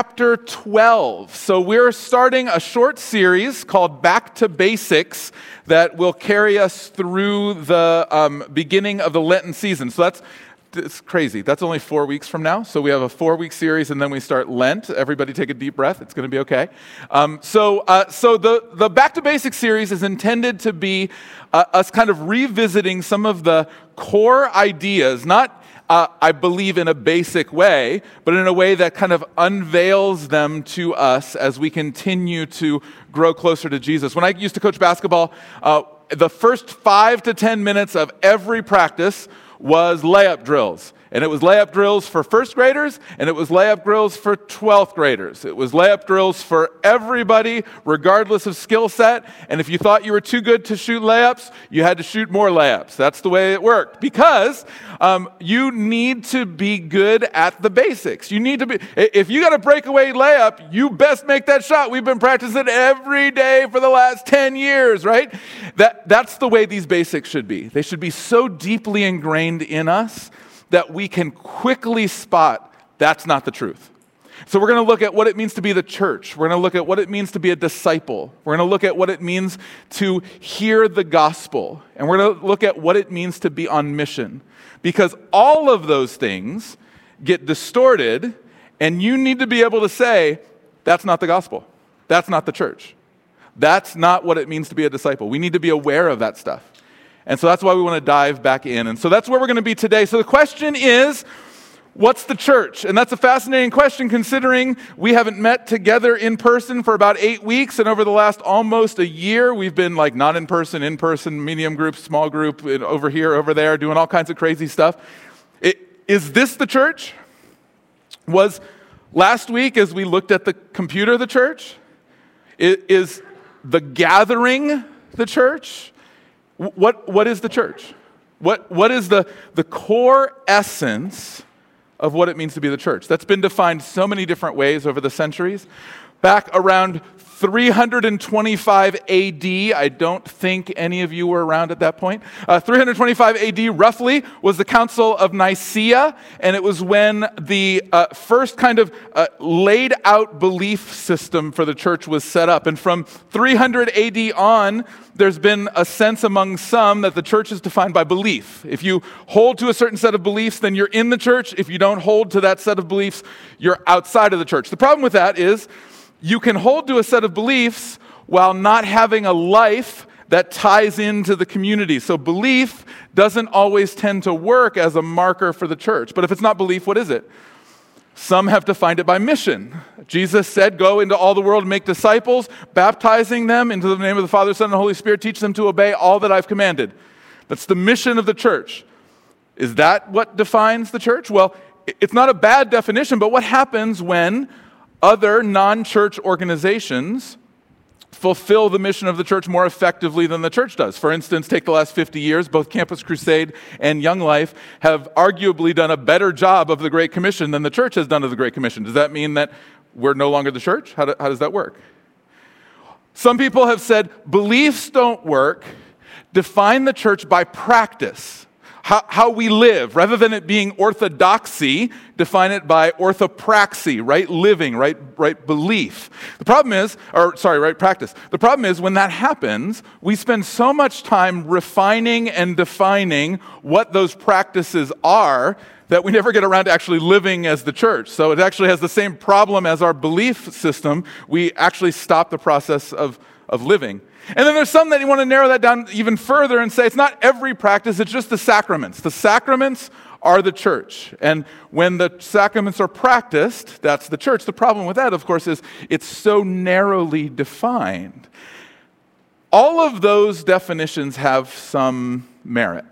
chapter 12. So we're starting a short series called Back to Basics that will carry us through the um, beginning of the Lenten season. So that's it's crazy. That's only four weeks from now. So we have a four week series and then we start Lent. Everybody take a deep breath. It's going to be okay. Um, so uh, so the, the Back to Basics series is intended to be uh, us kind of revisiting some of the core ideas, not uh, I believe in a basic way, but in a way that kind of unveils them to us as we continue to grow closer to Jesus. When I used to coach basketball, uh, the first five to 10 minutes of every practice was layup drills. And it was layup drills for first graders, and it was layup drills for 12th graders. It was layup drills for everybody, regardless of skill set. And if you thought you were too good to shoot layups, you had to shoot more layups. That's the way it worked. Because um, you need to be good at the basics. You need to be, if you got a breakaway layup, you best make that shot. We've been practicing every day for the last 10 years, right? That, that's the way these basics should be. They should be so deeply ingrained in us that we can quickly spot that's not the truth. So, we're going to look at what it means to be the church. We're going to look at what it means to be a disciple. We're going to look at what it means to hear the gospel. And we're going to look at what it means to be on mission. Because all of those things get distorted, and you need to be able to say, that's not the gospel. That's not the church. That's not what it means to be a disciple. We need to be aware of that stuff. And so that's why we want to dive back in. And so that's where we're going to be today. So the question is, What's the church? And that's a fascinating question considering we haven't met together in person for about eight weeks. And over the last almost a year, we've been like not in person, in person, medium group, small group, over here, over there, doing all kinds of crazy stuff. It, is this the church? Was last week, as we looked at the computer, the church? Is the gathering the church? What, what is the church? What, what is the, the core essence of what it means to be the church? That's been defined so many different ways over the centuries. Back around 325 AD. I don't think any of you were around at that point. Uh, 325 AD, roughly, was the Council of Nicaea, and it was when the uh, first kind of uh, laid out belief system for the church was set up. And from 300 AD on, there's been a sense among some that the church is defined by belief. If you hold to a certain set of beliefs, then you're in the church. If you don't hold to that set of beliefs, you're outside of the church. The problem with that is, you can hold to a set of beliefs while not having a life that ties into the community. So belief doesn't always tend to work as a marker for the church. But if it's not belief, what is it? Some have defined it by mission. Jesus said, Go into all the world and make disciples, baptizing them into the name of the Father, Son, and Holy Spirit, teach them to obey all that I've commanded. That's the mission of the church. Is that what defines the church? Well, it's not a bad definition, but what happens when other non church organizations fulfill the mission of the church more effectively than the church does. For instance, take the last 50 years, both Campus Crusade and Young Life have arguably done a better job of the Great Commission than the church has done of the Great Commission. Does that mean that we're no longer the church? How, do, how does that work? Some people have said beliefs don't work. Define the church by practice how, how we live. Rather than it being orthodoxy, define it by orthopraxy, right living, right, right belief. The problem is, or sorry, right practice. The problem is when that happens, we spend so much time refining and defining what those practices are that we never get around to actually living as the church. So it actually has the same problem as our belief system. We actually stop the process of, of living. And then there's some that you want to narrow that down even further and say it's not every practice, it's just the sacraments. The sacraments are the church. And when the sacraments are practiced, that's the church. The problem with that, of course, is it's so narrowly defined. All of those definitions have some merit.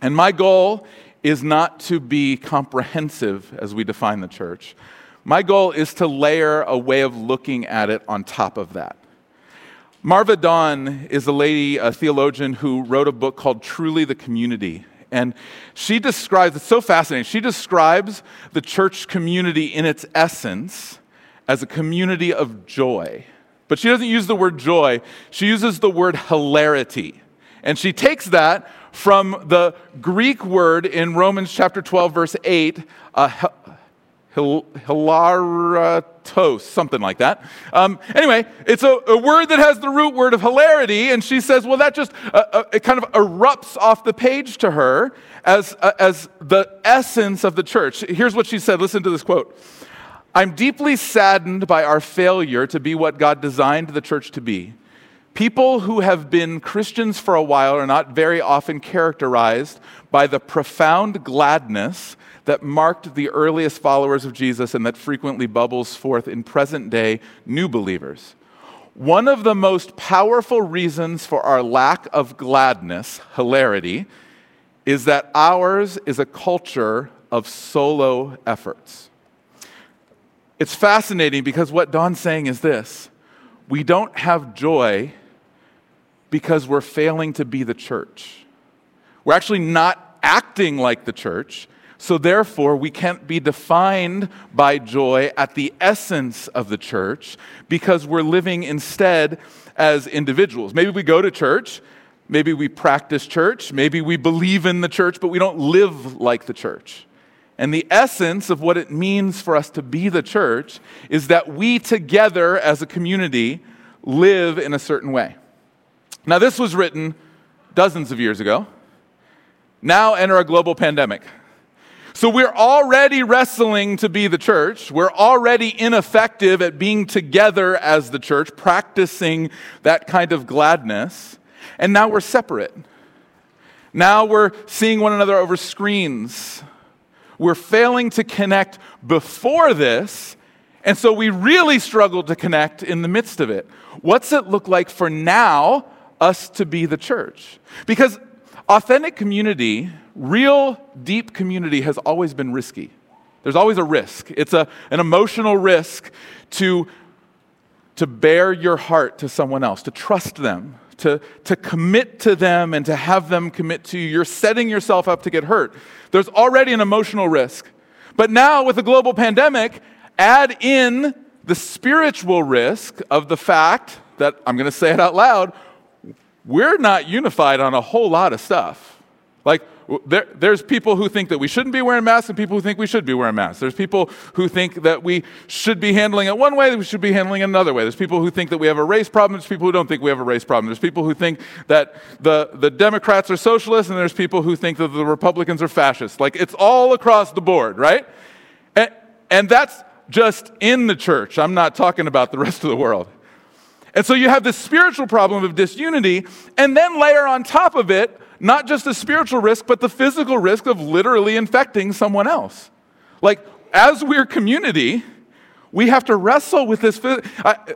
And my goal is not to be comprehensive as we define the church. My goal is to layer a way of looking at it on top of that. Marva Dawn is a lady, a theologian, who wrote a book called Truly the Community. And she describes, it's so fascinating, she describes the church community in its essence as a community of joy. But she doesn't use the word joy, she uses the word hilarity. And she takes that from the Greek word in Romans chapter 12, verse 8, uh, hilaritos, something like that. Um, anyway, it's a, a, word that has the root word of hilarity, and she says, well, that just uh, uh, it kind of erupts off the page to her as, uh, as the essence of the church. Here's what she said. Listen to this quote. I'm deeply saddened by our failure to be what God designed the church to be. People who have been Christians for a while are not very often characterized by the profound gladness that marked the earliest followers of Jesus and that frequently bubbles forth in present day new believers. One of the most powerful reasons for our lack of gladness, hilarity, is that ours is a culture of solo efforts. It's fascinating because what Dawn's saying is this we don't have joy because we're failing to be the church. We're actually not acting like the church. So, therefore, we can't be defined by joy at the essence of the church because we're living instead as individuals. Maybe we go to church, maybe we practice church, maybe we believe in the church, but we don't live like the church. And the essence of what it means for us to be the church is that we together as a community live in a certain way. Now, this was written dozens of years ago. Now enter a global pandemic. So we're already wrestling to be the church. We're already ineffective at being together as the church, practicing that kind of gladness. And now we're separate. Now we're seeing one another over screens. We're failing to connect before this, and so we really struggle to connect in the midst of it. What's it look like for now us to be the church? Because authentic community real, deep community has always been risky. There's always a risk. It's a, an emotional risk to, to bear your heart to someone else, to trust them, to, to commit to them, and to have them commit to you. You're setting yourself up to get hurt. There's already an emotional risk. But now, with a global pandemic, add in the spiritual risk of the fact that, I'm going to say it out loud, we're not unified on a whole lot of stuff. Like, there, there's people who think that we shouldn't be wearing masks and people who think we should be wearing masks. There's people who think that we should be handling it one way, that we should be handling it another way. There's people who think that we have a race problem. There's people who don't think we have a race problem. There's people who think that the, the Democrats are socialists, and there's people who think that the Republicans are fascists. Like, it's all across the board, right? And, and that's just in the church. I'm not talking about the rest of the world. And so you have this spiritual problem of disunity, and then layer on top of it not just the spiritual risk, but the physical risk of literally infecting someone else. Like, as we're community, we have to wrestle with this.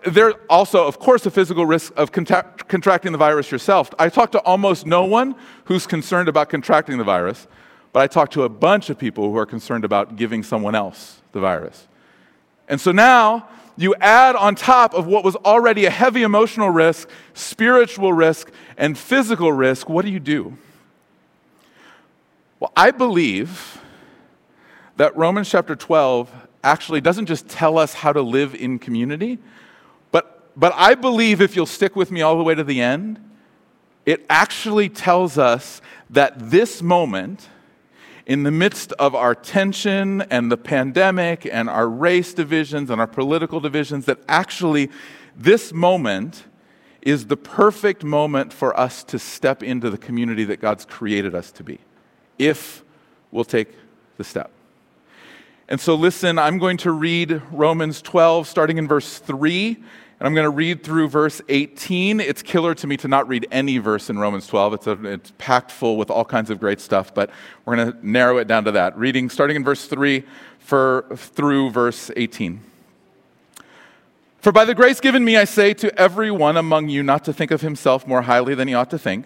There's also, of course, a physical risk of contact, contracting the virus yourself. I talk to almost no one who's concerned about contracting the virus, but I talk to a bunch of people who are concerned about giving someone else the virus. And so now you add on top of what was already a heavy emotional risk, spiritual risk, and physical risk, what do you do? Well, I believe that Romans chapter 12 actually doesn't just tell us how to live in community, but, but I believe if you'll stick with me all the way to the end, it actually tells us that this moment, in the midst of our tension and the pandemic and our race divisions and our political divisions, that actually this moment is the perfect moment for us to step into the community that God's created us to be, if we'll take the step. And so, listen, I'm going to read Romans 12, starting in verse 3. And I'm going to read through verse 18. It's killer to me to not read any verse in Romans 12. It's, a, it's packed full with all kinds of great stuff, but we're going to narrow it down to that. Reading starting in verse 3 for, through verse 18. For by the grace given me, I say to every one among you not to think of himself more highly than he ought to think,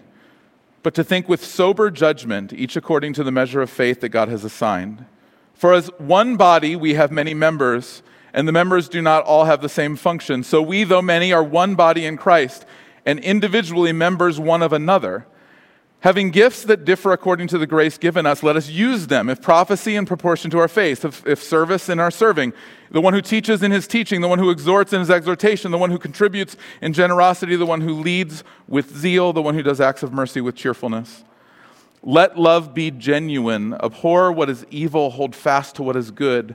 but to think with sober judgment, each according to the measure of faith that God has assigned. For as one body, we have many members and the members do not all have the same function. So we, though many, are one body in Christ, and individually members one of another. Having gifts that differ according to the grace given us, let us use them. If prophecy in proportion to our faith, if, if, service in our serving, the one who teaches in his teaching, the one who exhorts in his exhortation, the one who contributes in generosity, the one who leads with zeal, the one who does acts of mercy with cheerfulness. Let love be genuine. Abhor what is evil, hold fast to what is good.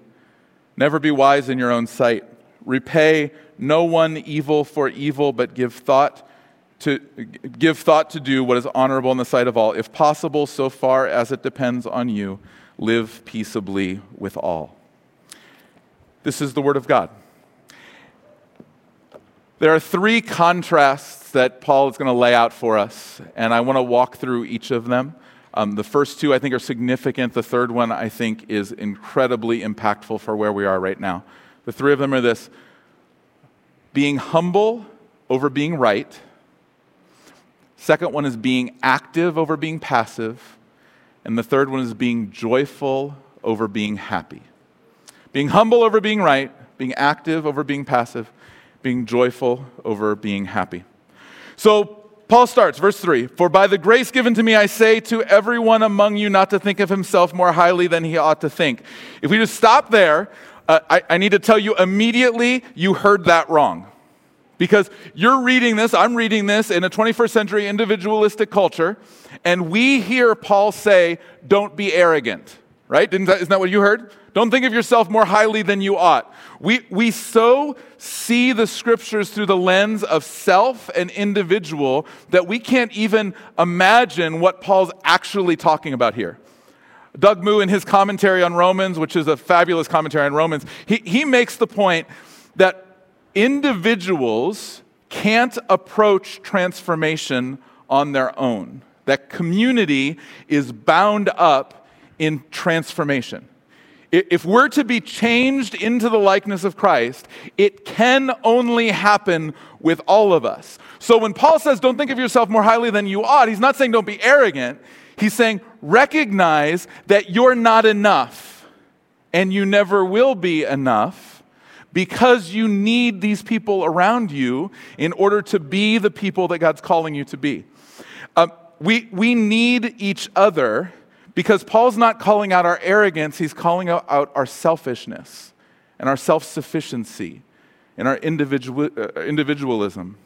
Never be wise in your own sight. Repay no one evil for evil, but give thought to give thought to do what is honorable in the sight of all. If possible, so far as it depends on you, live peaceably with all. This is the word of God. There are three contrasts that Paul is going to lay out for us, and I want to walk through each of them. Um, the first two I think are significant. The third one I think is incredibly impactful for where we are right now. The three of them are this being humble over being right. Second one is being active over being passive. And the third one is being joyful over being happy. Being humble over being right, being active over being passive, being joyful over being happy. So Paul starts, verse 3 For by the grace given to me, I say to everyone among you not to think of himself more highly than he ought to think. If we just stop there, uh, I, I need to tell you immediately you heard that wrong. Because you're reading this, I'm reading this in a 21st century individualistic culture, and we hear Paul say, Don't be arrogant, right? Didn't that, isn't that what you heard? Don't think of yourself more highly than you ought. We, we so see the scriptures through the lens of self and individual that we can't even imagine what Paul's actually talking about here. Doug Moo, in his commentary on Romans, which is a fabulous commentary on Romans, he, he makes the point that individuals can't approach transformation on their own, that community is bound up in transformation. If we're to be changed into the likeness of Christ, it can only happen with all of us. So when Paul says, don't think of yourself more highly than you ought, he's not saying don't be arrogant. He's saying recognize that you're not enough and you never will be enough because you need these people around you in order to be the people that God's calling you to be. Uh, we, we need each other because Paul's not calling out our arrogance, he's calling out our selfishness and our self sufficiency and our individual, uh, individualism.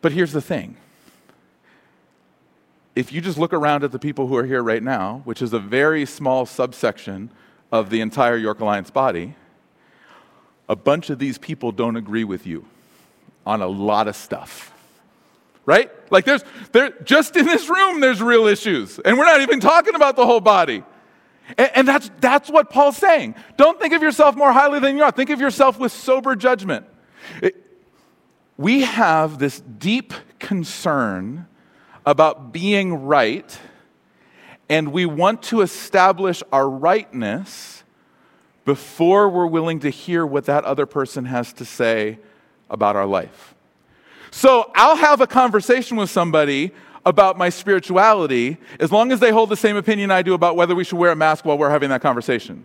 But here's the thing if you just look around at the people who are here right now, which is a very small subsection of the entire York Alliance body, a bunch of these people don't agree with you on a lot of stuff right? Like there's there just in this room there's real issues. And we're not even talking about the whole body. And, and that's that's what Paul's saying. Don't think of yourself more highly than you are. Think of yourself with sober judgment. It, we have this deep concern about being right, and we want to establish our rightness before we're willing to hear what that other person has to say about our life. So I'll have a conversation with somebody about my spirituality as long as they hold the same opinion I do about whether we should wear a mask while we're having that conversation.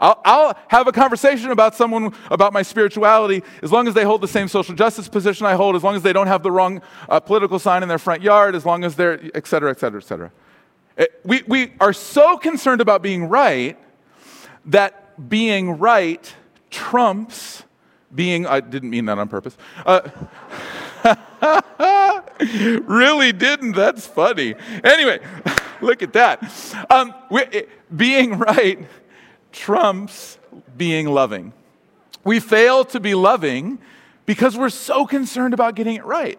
I'll, I'll, have a conversation about someone about my spirituality as long as they hold the same social justice position I hold, as long as they don't have the wrong uh, political sign in their front yard, as long as they're, et cetera, et cetera, et cetera. It, we, we are so concerned about being right that being right trumps being, I didn't mean that on purpose. Uh, really didn't. That's funny. Anyway, look at that. Um, being right trumps being loving. We fail to be loving because we're so concerned about getting it right.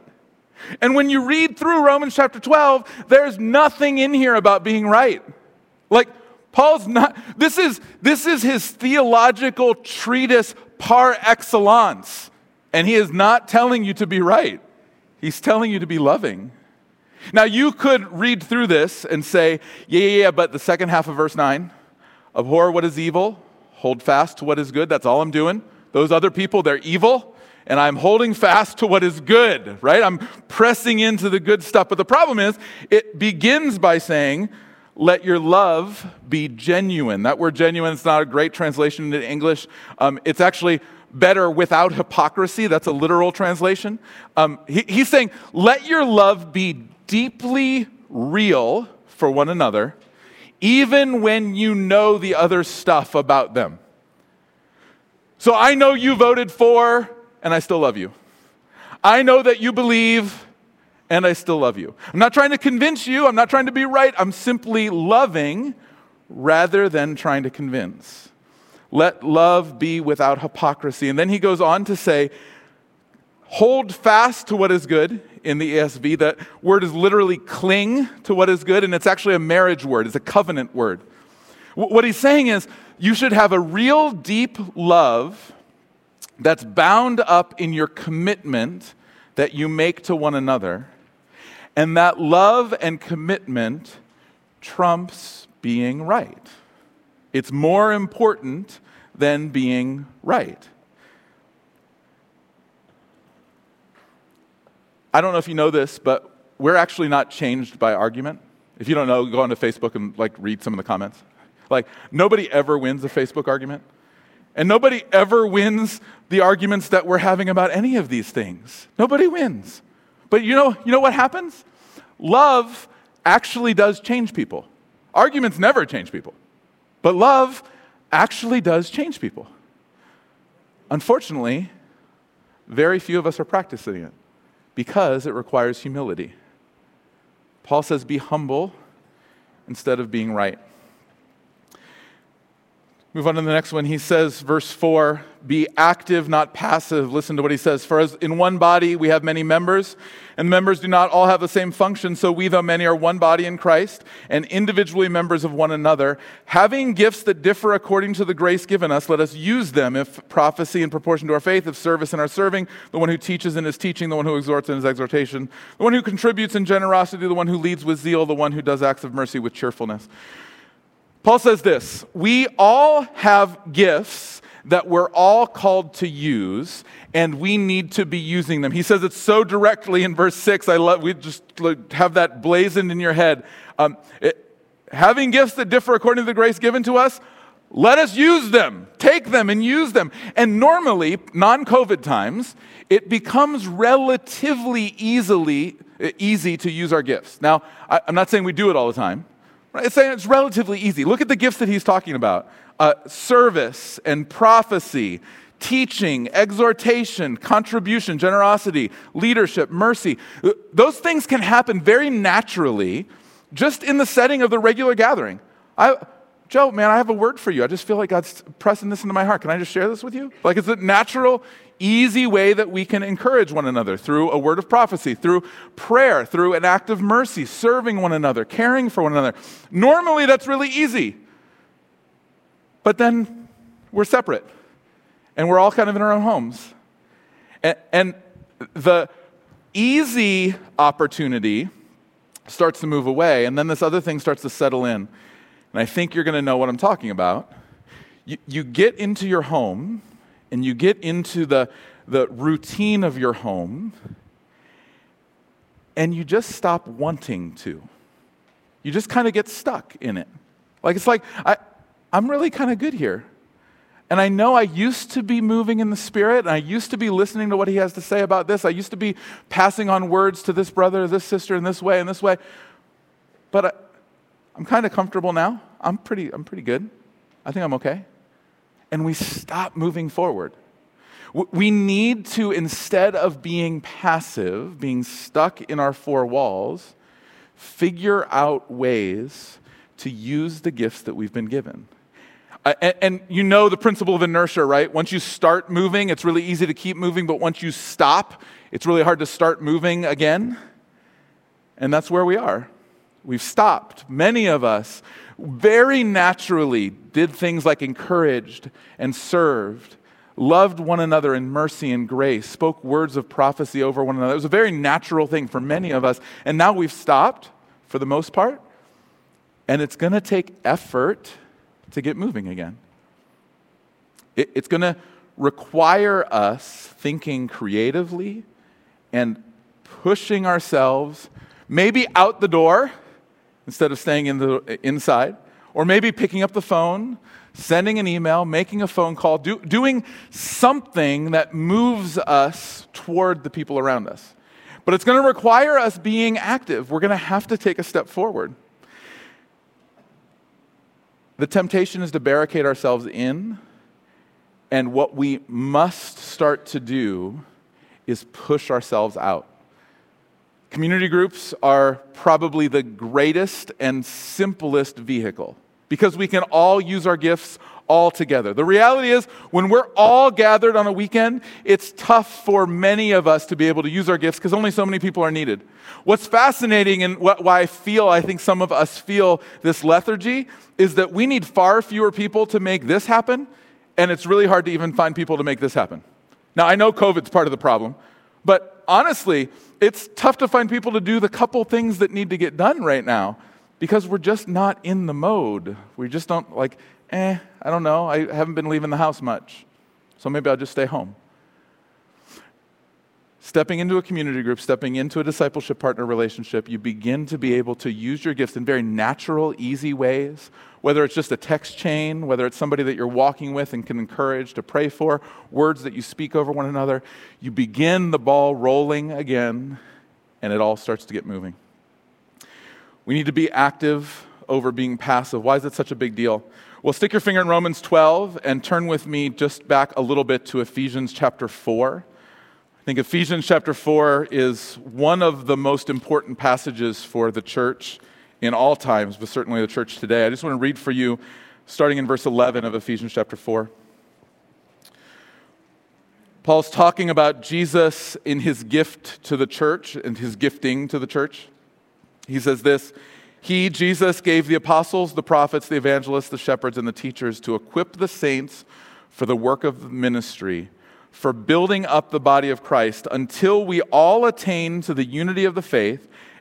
And when you read through Romans chapter 12, there's nothing in here about being right. Like, Paul's not, this is, this is his theological treatise par excellence. And he is not telling you to be right. He's telling you to be loving. Now, you could read through this and say, yeah, yeah, yeah, but the second half of verse 9 abhor what is evil, hold fast to what is good. That's all I'm doing. Those other people, they're evil, and I'm holding fast to what is good, right? I'm pressing into the good stuff. But the problem is, it begins by saying, let your love be genuine. That word genuine is not a great translation into English. Um, it's actually better without hypocrisy. That's a literal translation. Um, he, he's saying, let your love be deeply real for one another, even when you know the other stuff about them. So I know you voted for, and I still love you. I know that you believe, and I still love you. I'm not trying to convince you, I'm not trying to be right. I'm simply loving rather than trying to convince. Let love be without hypocrisy. And then he goes on to say, hold fast to what is good in the ESV. That word is literally cling to what is good, and it's actually a marriage word, it's a covenant word. What he's saying is, you should have a real deep love that's bound up in your commitment that you make to one another. And that love and commitment trumps being right. It's more important than being right. I don't know if you know this, but we're actually not changed by argument. If you don't know, go onto Facebook and like read some of the comments. Like nobody ever wins a Facebook argument. And nobody ever wins the arguments that we're having about any of these things. Nobody wins. But you know, you know what happens? Love actually does change people. Arguments never change people. But love actually does change people. Unfortunately, very few of us are practicing it because it requires humility. Paul says, Be humble instead of being right. Move on to the next one. He says, verse 4, be active, not passive. Listen to what he says. For as in one body we have many members, and members do not all have the same function, so we, though many, are one body in Christ, and individually members of one another. Having gifts that differ according to the grace given us, let us use them. If prophecy in proportion to our faith, if service in our serving, the one who teaches in his teaching, the one who exhorts in his exhortation, the one who contributes in generosity, the one who leads with zeal, the one who does acts of mercy with cheerfulness. Paul says this We all have gifts that we're all called to use, and we need to be using them. He says it so directly in verse 6. I love, we just have that blazoned in your head. Um, it, having gifts that differ according to the grace given to us, let us use them. Take them and use them. And normally, non COVID times, it becomes relatively easily easy to use our gifts. Now, I, I'm not saying we do it all the time. Right? It's it's relatively easy. Look at the gifts that he's talking about uh, service and prophecy, teaching, exhortation, contribution, generosity, leadership, mercy. Those things can happen very naturally just in the setting of the regular gathering. I, Joe, man, I have a word for you. I just feel like God's pressing this into my heart. Can I just share this with you? Like, it's a natural easy way that we can encourage one another through a word of prophecy, through prayer, through an act of mercy, serving one another, caring for one another. Normally, that's really easy. But then we're separate and we're all kind of in our own homes. And, and the easy opportunity starts to move away, and then this other thing starts to settle in. And I think you're going to know what I'm talking about. You, you get into your home and you get into the, the routine of your home and you just stop wanting to. You just kind of get stuck in it. Like it's like, I, I'm really kind of good here. And I know I used to be moving in the Spirit, and I used to be listening to what he has to say about this. I used to be passing on words to this brother, this sister, in this way, in this way. But I'm kind of comfortable now. I'm pretty, I'm pretty good. I think I'm okay and we stop moving forward. We need to, instead of being passive, being stuck in our four walls, figure out ways to use the gifts that we've been given. Uh, and, and, you know the principle of inertia, right? Once you start moving, it's really easy to keep moving, but once you stop, it's really hard to start moving again. And that's where we are. We've stopped. Many of us very naturally did things like encouraged and served, loved one another in mercy and grace, spoke words of prophecy over one another. It was a very natural thing for many of us. And now we've stopped for the most part, and it's going to take effort to get moving again. It, it's going to require us thinking creatively and pushing ourselves maybe out the door instead of staying in the, inside. Or maybe picking up the phone, sending an email, making a phone call, do, doing something that moves us toward the people around us. But it's going to require us being active. We're going to have to take a step forward. The temptation is to barricade ourselves in, and what we must start to do is push ourselves out. Community groups are probably the greatest and simplest vehicle because we can all use our gifts all together. The reality is, when we're all gathered on a weekend, it's tough for many of us to be able to use our gifts because only so many people are needed. What's fascinating and what, why I feel, I think some of us feel this lethargy, is that we need far fewer people to make this happen, and it's really hard to even find people to make this happen. Now, I know COVID's part of the problem, but honestly, it's tough to find people to do the couple things that need to get done right now because we're just not in the mode. We just don't like, eh, I don't know. I haven't been leaving the house much. So maybe I'll just stay home. Stepping into a community group, stepping into a discipleship partner relationship, you begin to be able to use your gifts in very natural, easy ways. Whether it's just a text chain, whether it's somebody that you're walking with and can encourage to pray for, words that you speak over one another, you begin the ball rolling again, and it all starts to get moving. We need to be active over being passive. Why is it such a big deal? Well, stick your finger in Romans 12 and turn with me just back a little bit to Ephesians chapter 4. I think Ephesians chapter 4 is one of the most important passages for the church in all times, but certainly the church today. I just want to read for you, starting in verse 11 of Ephesians chapter 4. Paul's talking about Jesus in his gift to the church and his gifting to the church. He says this He, Jesus, gave the apostles, the prophets, the evangelists, the shepherds, and the teachers to equip the saints for the work of ministry, for building up the body of Christ until we all attain to the unity of the faith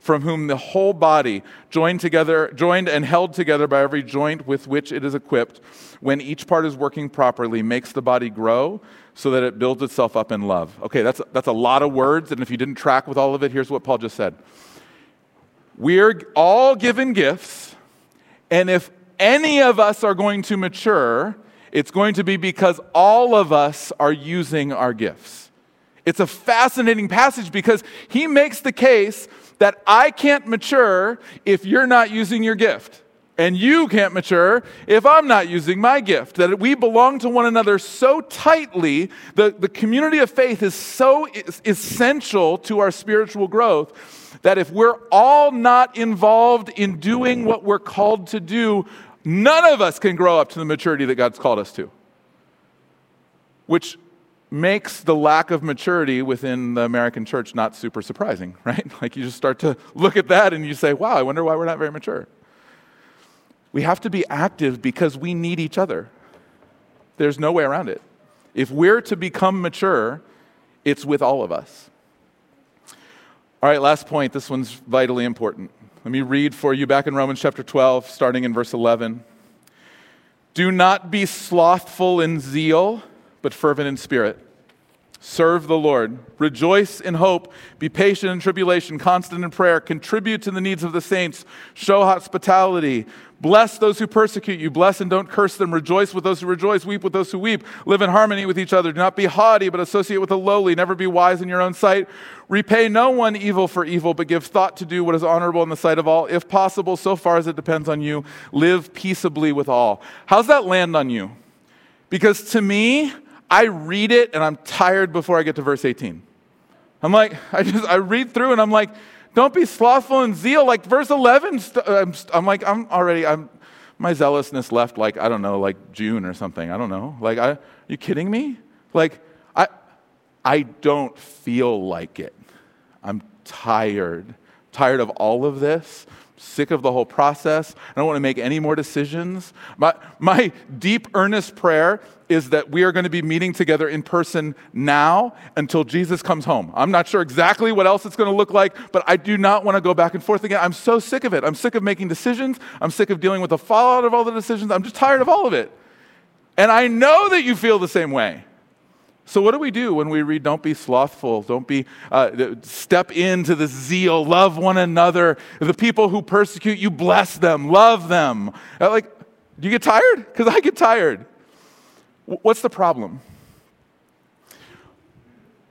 from whom the whole body, joined together, joined and held together by every joint with which it is equipped, when each part is working properly, makes the body grow so that it builds itself up in love. Okay, that's, that's a lot of words, and if you didn't track with all of it, here's what Paul just said. We're all given gifts, and if any of us are going to mature, it's going to be because all of us are using our gifts. It's a fascinating passage because he makes the case that I can't mature if you're not using your gift. And you can't mature if I'm not using my gift. That we belong to one another so tightly, the, the community of faith is so essential to our spiritual growth that if we're all not involved in doing what we're called to do, none of us can grow up to the maturity that God's called us to. Which makes the lack of maturity within the American church not super surprising, right? Like you just start to look at that and you say, wow, I wonder why we're not very mature. We have to be active because we need each other. There's no way around it. If we're to become mature, it's with all of us. All right, last point. This one's vitally important. Let me read for you back in Romans chapter 12, starting in verse 11. Do not be slothful in zeal but fervent in spirit. Serve the Lord. Rejoice in hope. Be patient in tribulation, constant in prayer. Contribute to the needs of the saints. Show hospitality. Bless those who persecute you. Bless and don't curse them. Rejoice with those who rejoice. Weep with those who weep. Live in harmony with each other. Do not be haughty, but associate with the lowly. Never be wise in your own sight. Repay no one evil for evil, but give thought to do what is honorable in the sight of all. If possible, so far as it depends on you, live peaceably with all. How's that land on you? Because to me, I read it and I'm tired before I get to verse 18. I'm like, I just, I read through and I'm like, don't be slothful in zeal. Like verse 11, I'm, I'm like, I'm already, I'm, my zealousness left like, I don't know, like June or something. I don't know. Like, I, are you kidding me? Like, I, I don't feel like it. I'm tired. Tired of all of this. Sick of the whole process. I don't want to make any more decisions. My, my deep, earnest prayer is that we are going to be meeting together in person now until Jesus comes home. I'm not sure exactly what else it's going to look like, but I do not want to go back and forth again. I'm so sick of it. I'm sick of making decisions. I'm sick of dealing with the fallout of all the decisions. I'm just tired of all of it. And I know that you feel the same way. So, what do we do when we read, Don't be slothful, don't be, uh, step into the zeal, love one another. The people who persecute you, bless them, love them. Uh, like, do you get tired? Because I get tired. What's the problem?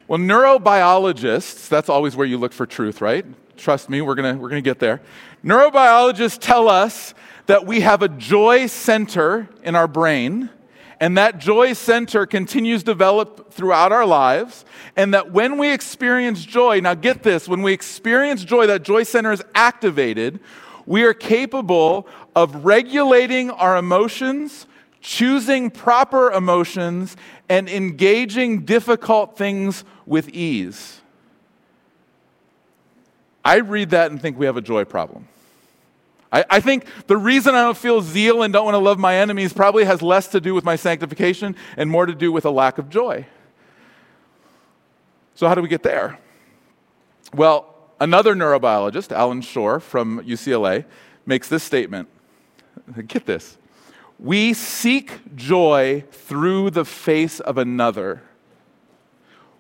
Well, neurobiologists, that's always where you look for truth, right? Trust me, we're gonna, we're gonna get there. Neurobiologists tell us that we have a joy center in our brain and that joy center continues to develop throughout our lives. And that when we experience joy, now get this, when we experience joy, that joy center is activated, we are capable of regulating our emotions, choosing proper emotions, and engaging difficult things with ease. I read that and think we have a joy problem. I, I, think the reason I don't feel zeal and don't want to love my enemies probably has less to do with my sanctification and more to do with a lack of joy. So, how do we get there? Well, another neurobiologist, Allan Schore from UCLA, makes this statement. Get this. We seek joy through the face of another.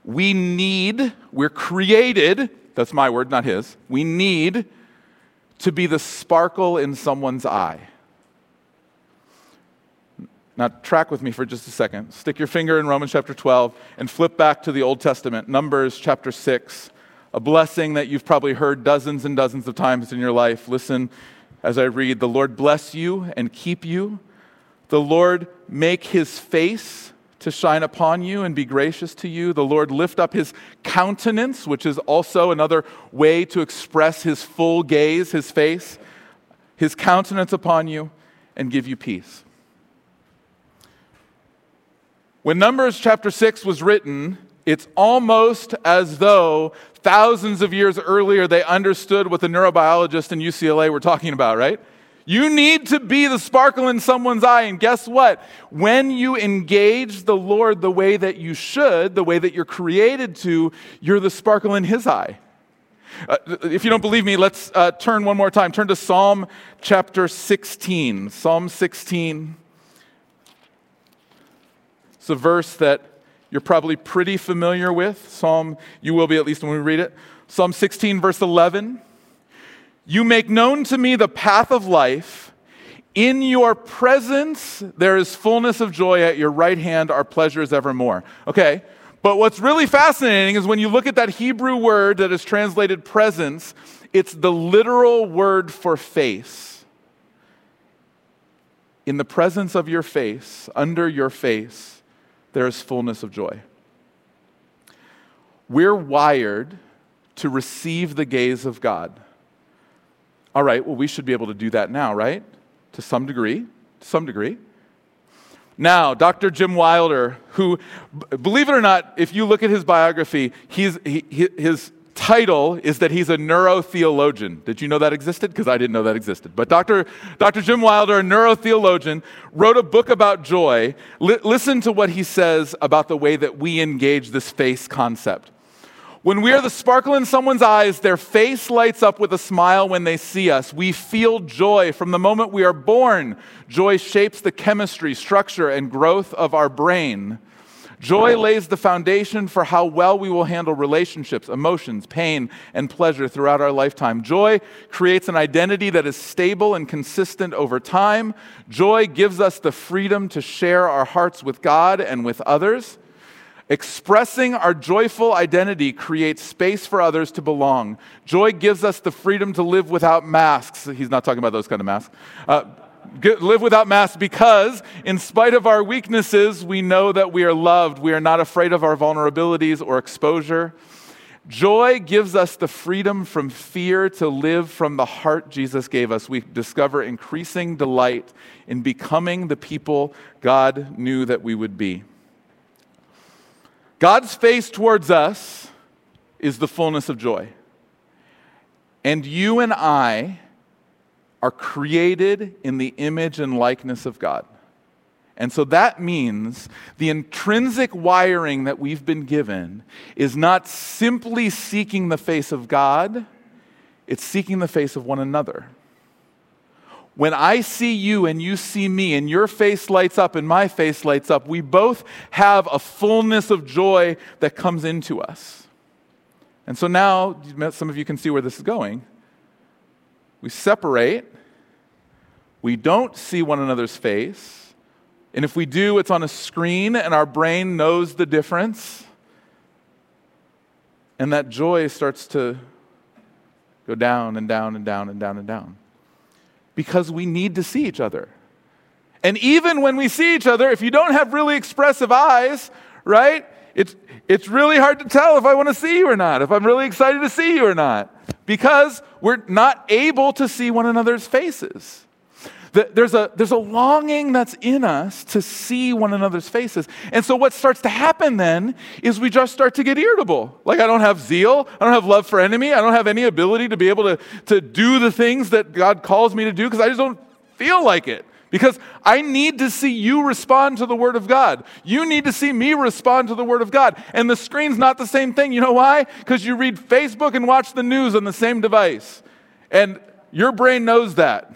We need, we're created, that's my word, not his. We need to be the sparkle in someone's eye. Now, track with me for just a second. Stick your finger in Romans chapter 12 and flip back to the Old Testament, Numbers chapter 6, a blessing that you've probably heard dozens and dozens of times in your life. Listen as I read The Lord bless you and keep you. The Lord make his face to shine upon you and be gracious to you. The Lord lift up his countenance, which is also another way to express his full gaze, his face, his countenance upon you, and give you peace. When Numbers chapter 6 was written, it's almost as though thousands of years earlier they understood what the neurobiologists in UCLA were talking about, right? You need to be the sparkle in someone's eye. And guess what? When you engage the Lord the way that you should, the way that you're created to, you're the sparkle in His eye. Uh, if you don't believe me, let's uh, turn one more time. Turn to Psalm chapter 16. Psalm 16. It's a verse that you're probably pretty familiar with. Psalm, you will be at least when we read it. Psalm 16, verse 11. You make known to me the path of life. In your presence, there is fullness of joy. At your right hand are pleasures evermore. Okay, but what's really fascinating is when you look at that Hebrew word that is translated presence, it's the literal word for face. In the presence of your face, under your face, there is fullness of joy. We're wired to receive the gaze of God. All right, well, we should be able to do that now, right? To some degree. To some degree. Now, Dr. Jim Wilder, who, believe it or not, if you look at his biography, he's, he, his title is that he's a neurotheologian. Did you know that existed? Because I didn't know that existed. But Dr. Dr. Jim Wilder, a neurotheologian, wrote a book about joy. L- listen to what he says about the way that we engage this face concept. When we are the sparkle in someone's eyes, their face lights up with a smile when they see us. We feel joy from the moment we are born. Joy shapes the chemistry, structure, and growth of our brain. Joy lays the foundation for how well we will handle relationships, emotions, pain, and pleasure throughout our lifetime. Joy creates an identity that is stable and consistent over time. Joy gives us the freedom to share our hearts with God and with others. Expressing our joyful identity creates space for others to belong. Joy gives us the freedom to live without masks. He's not talking about those kind of masks. Uh, live without masks because, in spite of our weaknesses, we know that we are loved. We are not afraid of our vulnerabilities or exposure. Joy gives us the freedom from fear to live from the heart Jesus gave us. We discover increasing delight in becoming the people God knew that we would be. God's face towards us is the fullness of joy. And you and I are created in the image and likeness of God. And so that means the intrinsic wiring that we've been given is not simply seeking the face of God, it's seeking the face of one another. When I see you and you see me, and your face lights up and my face lights up, we both have a fullness of joy that comes into us. And so now, some of you can see where this is going. We separate, we don't see one another's face and if we do, it's on a screen and our brain knows the difference. And that joy starts to go down and down and down and down and down. Because we need to see each other. And even when we see each other, if you don't have really expressive eyes, right, it's, it's really hard to tell if I want to see you or not, if I'm really excited to see you or not, because we're not able to see one another's faces. There's a, there's a longing that's in us to see one another's faces. And so, what starts to happen then is we just start to get irritable. Like, I don't have zeal. I don't have love for enemy. I don't have any ability to be able to, to do the things that God calls me to do because I just don't feel like it. Because I need to see you respond to the Word of God. You need to see me respond to the Word of God. And the screen's not the same thing. You know why? Because you read Facebook and watch the news on the same device. And your brain knows that.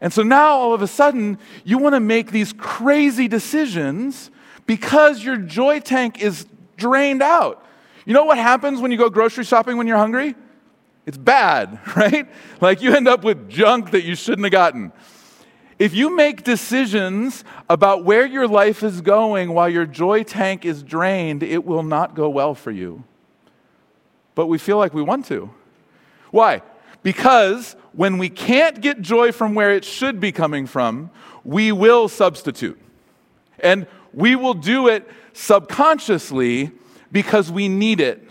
And so now all of a sudden, you want to make these crazy decisions because your joy tank is drained out. You know what happens when you go grocery shopping when you're hungry? It's bad, right? Like you end up with junk that you shouldn't have gotten. If you make decisions about where your life is going while your joy tank is drained, it will not go well for you. But we feel like we want to. Why? Because when we can't get joy from where it should be coming from, we will substitute. And we will do it subconsciously because we need it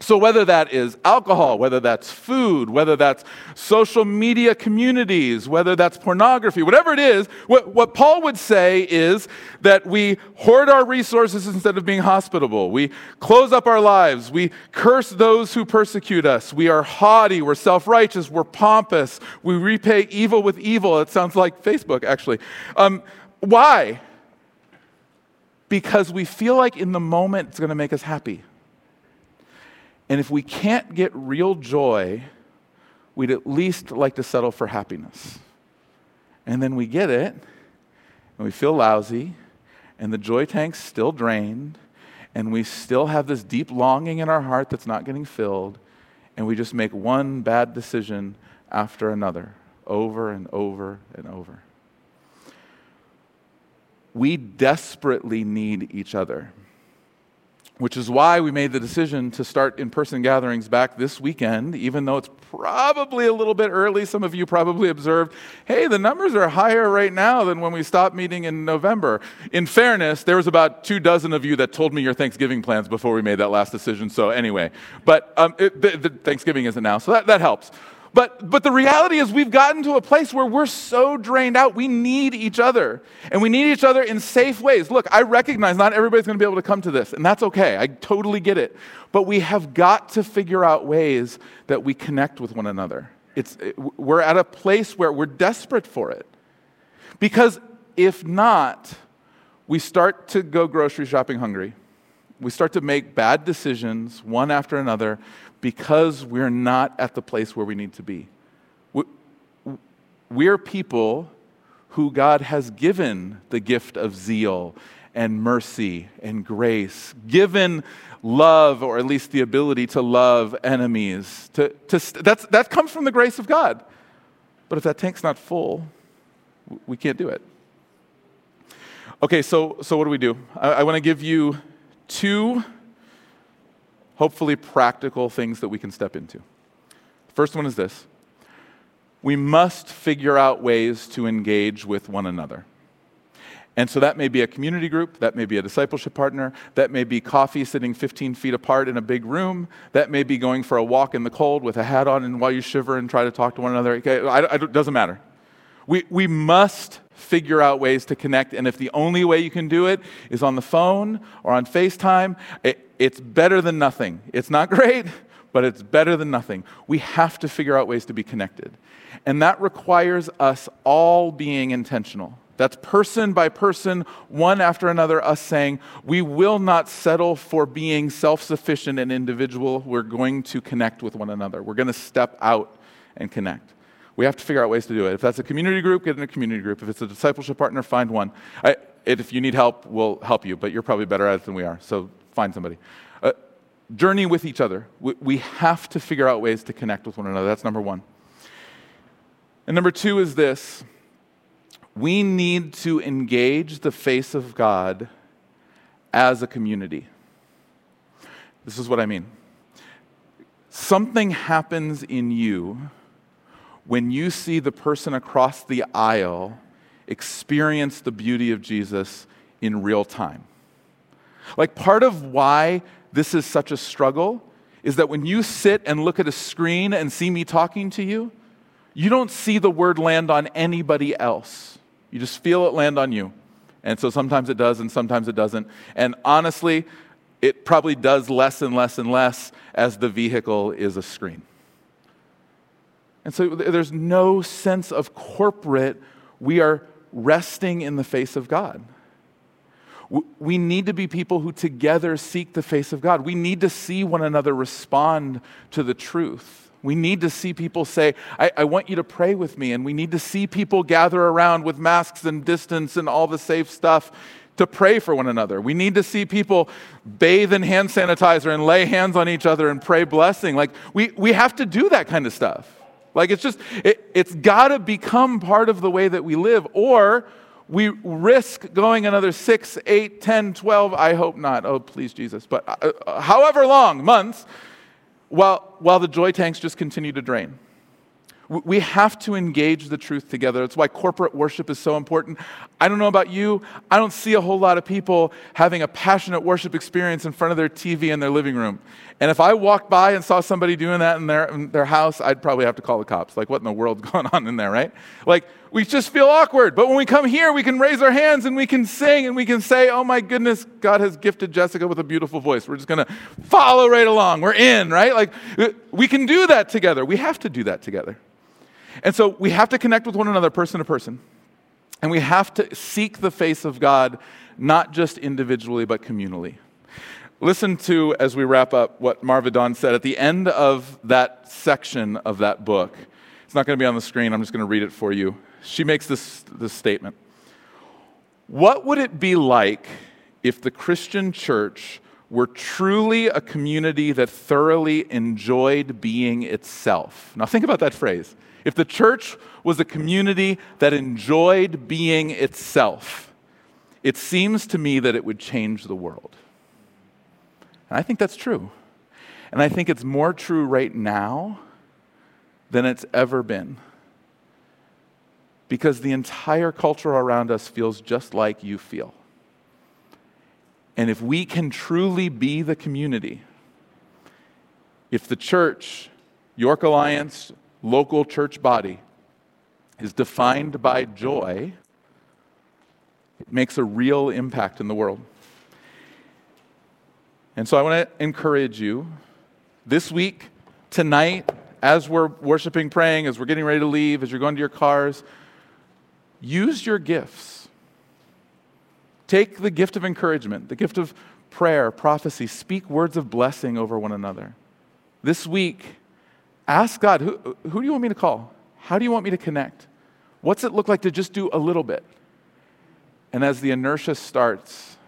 so, whether that is alcohol, whether that's food, whether that's social media communities, whether that's pornography, whatever it is, what, what, Paul would say is that we hoard our resources instead of being hospitable. We close up our lives. We curse those who persecute us. We are haughty. We're self righteous. We're pompous. We repay evil with evil. It sounds like Facebook, actually. Um, why? Because we feel like in the moment it's going to make us happy. And if we can't get real joy, we'd at least like to settle for happiness. And then we get it, and we feel lousy, and the joy tank's still drained, and we still have this deep longing in our heart that's not getting filled, and we just make one bad decision after another, over and over and over. We desperately need each other which is why we made the decision to start in person gatherings back this weekend, even though it's probably a little bit early. Some of you probably observed, hey, the numbers are higher right now than when we stopped meeting in November. In fairness, there was about two dozen of you that told me your Thanksgiving plans before we made that last decision. So, anyway, but um, it, the, the Thanksgiving isn't now, so that, that helps. But, but the reality is, we've gotten to a place where we're so drained out. We need each other. And we need each other in safe ways. Look, I recognize not everybody's going to be able to come to this, and that's okay. I totally get it. But we have got to figure out ways that we connect with one another. It's, we're at a place where we're desperate for it. Because if not, we start to go grocery shopping hungry. We start to make bad decisions, one after another because we're not at the place where we need to be. We're people who God has given the gift of zeal and mercy and grace, given love, or at least the ability to love enemies. To, to, that's, that comes from the grace of God. But if that tank's not full, we can't do it. Okay, so, so what do we do? I, I want to give you two hopefully practical things that we can step into. First one is this we must figure out ways to engage with one another. And so that may be a community group, that may be a discipleship partner, that may be coffee sitting 15 feet apart in a big room, that may be going for a walk in the cold with a hat on and while you shiver and try to talk to one another. Okay, it doesn't matter. We, we must figure out ways to connect, and if the only way you can do it is on the phone or on FaceTime, it, it's better than nothing. It's not great, but it's better than nothing. We have to figure out ways to be connected. And that requires us all being intentional. That's person by person, one after another, us saying, we will not settle for being self sufficient and individual. We're going to connect with one another. We're going to step out and connect. We have to figure out ways to do it. If that's a community group, get in a community group. If it's a discipleship partner, find one. I, if you need help, we'll help you, but you're probably better at it than we are, so find somebody. Uh, journey with each other. We, we have to figure out ways to connect with one another. That's number one. And number two is this we need to engage the face of God as a community. This is what I mean. Something happens in you when you see the person across the aisle experience the beauty of Jesus in real time. Like, part of why this is such a struggle is that when you sit and look at a screen and see me talking to you, you don't see the word land on anybody else. You just feel it land on you. And so sometimes it does and sometimes it doesn't. And honestly, it probably does less and less and less as the vehicle is a screen. And so there's no sense of corporate, we are resting in the face of God. We need to be people who together seek the face of God. We need to see one another respond to the truth. We need to see people say, I, I, want you to pray with me. And we need to see people gather around with masks and distance and all the safe stuff to pray for one another. We need to see people bathe in hand sanitizer and lay hands on each other and pray blessing. Like, we, we have to do that kind of stuff. Like, it's just, it, it's got to become part of the way that we live, or we risk going another six, eight, ten, twelve. I hope not. Oh, please, Jesus. But uh, uh however long, months while, while the joy tanks just continue to drain. We have to engage the truth together. That's why corporate worship is so important. I don't know about you, I don't see a whole lot of people having a passionate worship experience in front of their TV in their living room. And if I walked by and saw somebody doing that in their, in their house, I'd probably have to call the cops. Like, what in the world's going on in there, right? Like, we just feel awkward. But when we come here, we can raise our hands and we can sing and we can say, oh my goodness, God has gifted Jessica with a beautiful voice. We're just going to follow right along. We're in, right? Like, we can do that together. We have to do that together. And so we have to connect with one another, person to person. And we have to seek the face of God, not just individually, but communally. Listen to, as we wrap up, what Marva Dawn said at the end of that section of that book. It's not going to be on the screen, I'm just going to read it for you. She makes this, this statement What would it be like if the Christian church were truly a community that thoroughly enjoyed being itself? Now, think about that phrase if the church was a community that enjoyed being itself, it seems to me that it would change the world. And I think that's true. And I think it's more true right now than it's ever been. Because the entire culture around us feels just like you feel. And if we can truly be the community, if the church, York Alliance, local church body is defined by joy, it makes a real impact in the world. And so I want to encourage you this week, tonight, as we're worshiping, praying, as we're getting ready to leave, as you're going to your cars, use your gifts. Take the gift of encouragement, the gift of prayer, prophecy, speak words of blessing over one another. This week, Ask God, who, who do you want me to call? How do you want me to connect? What's it look like to just do a little bit? And as the inertia starts,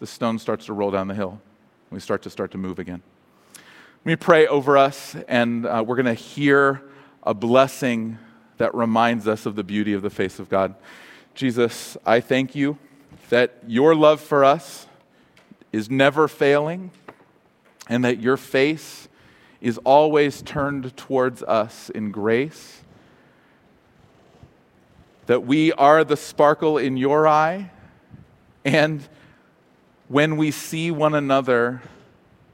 the stone starts to roll down the hill. We start to start to move again. Let me pray over us, and uh, we're going to hear a blessing that reminds us of the beauty of the face of God. Jesus, I thank you that your love for us is never failing, and that your face is always turned towards us in grace, that we are the sparkle in your eye, and when we see one another,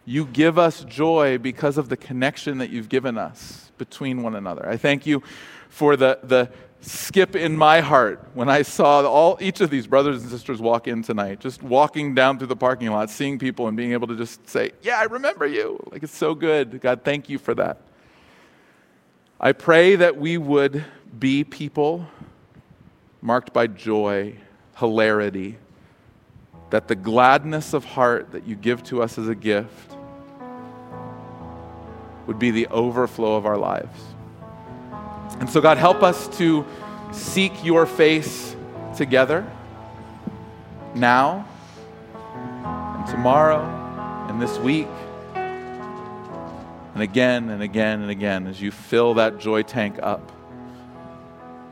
You give us joy because of the connection that you've given us between one another. I thank you for the, the skip in my heart when I saw all each of these brothers and sisters walk in tonight, just walking down through the parking lot, seeing people and being able to just say, Yeah, I remember you. Like it's so good. God, thank you for that. I pray that we would be people marked by joy, hilarity, that the gladness of heart that you give to us as a gift would be the overflow of our lives. And so, God, help us to seek your face together now and tomorrow and this week and again and again and again as you fill that joy tank up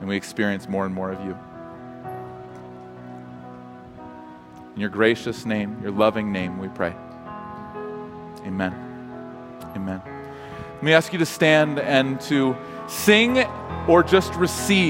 and we experience more and more of you. In your gracious name, your loving name, we pray. Amen. Amen. Let me ask you to stand and to sing or just receive